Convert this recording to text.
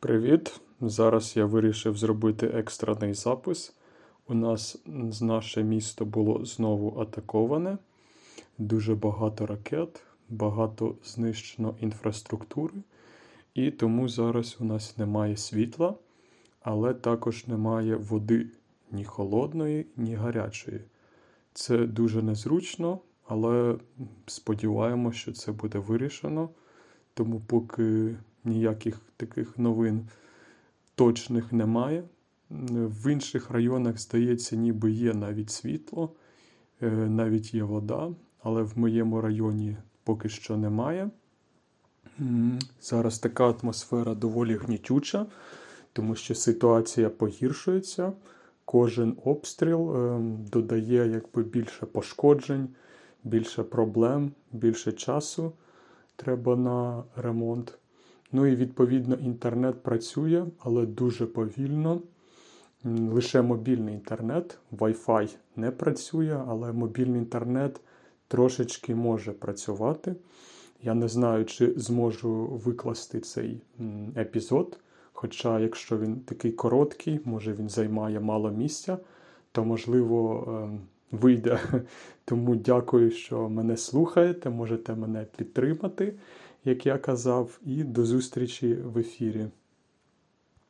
Привіт! Зараз я вирішив зробити екстрений запис. У нас наше місто було знову атаковане. Дуже багато ракет, багато знищено інфраструктури. І тому зараз у нас немає світла, але також немає води ні холодної, ні гарячої. Це дуже незручно, але сподіваємося, що це буде вирішено. Тому поки ніяких таких новин точних немає. В інших районах, здається, ніби є навіть світло, е, навіть є вода, але в моєму районі поки що немає. Зараз така атмосфера доволі гнітюча, тому що ситуація погіршується. Кожен обстріл е, додає якби більше пошкоджень, більше проблем, більше часу треба на ремонт. Ну і відповідно інтернет працює, але дуже повільно. Лише мобільний інтернет, Wi-Fi не працює, але мобільний інтернет трошечки може працювати. Я не знаю, чи зможу викласти цей епізод. Хоча, якщо він такий короткий, може він займає мало місця, то можливо ем, вийде. Тому дякую, що мене слухаєте, можете мене підтримати, як я казав, і до зустрічі в ефірі.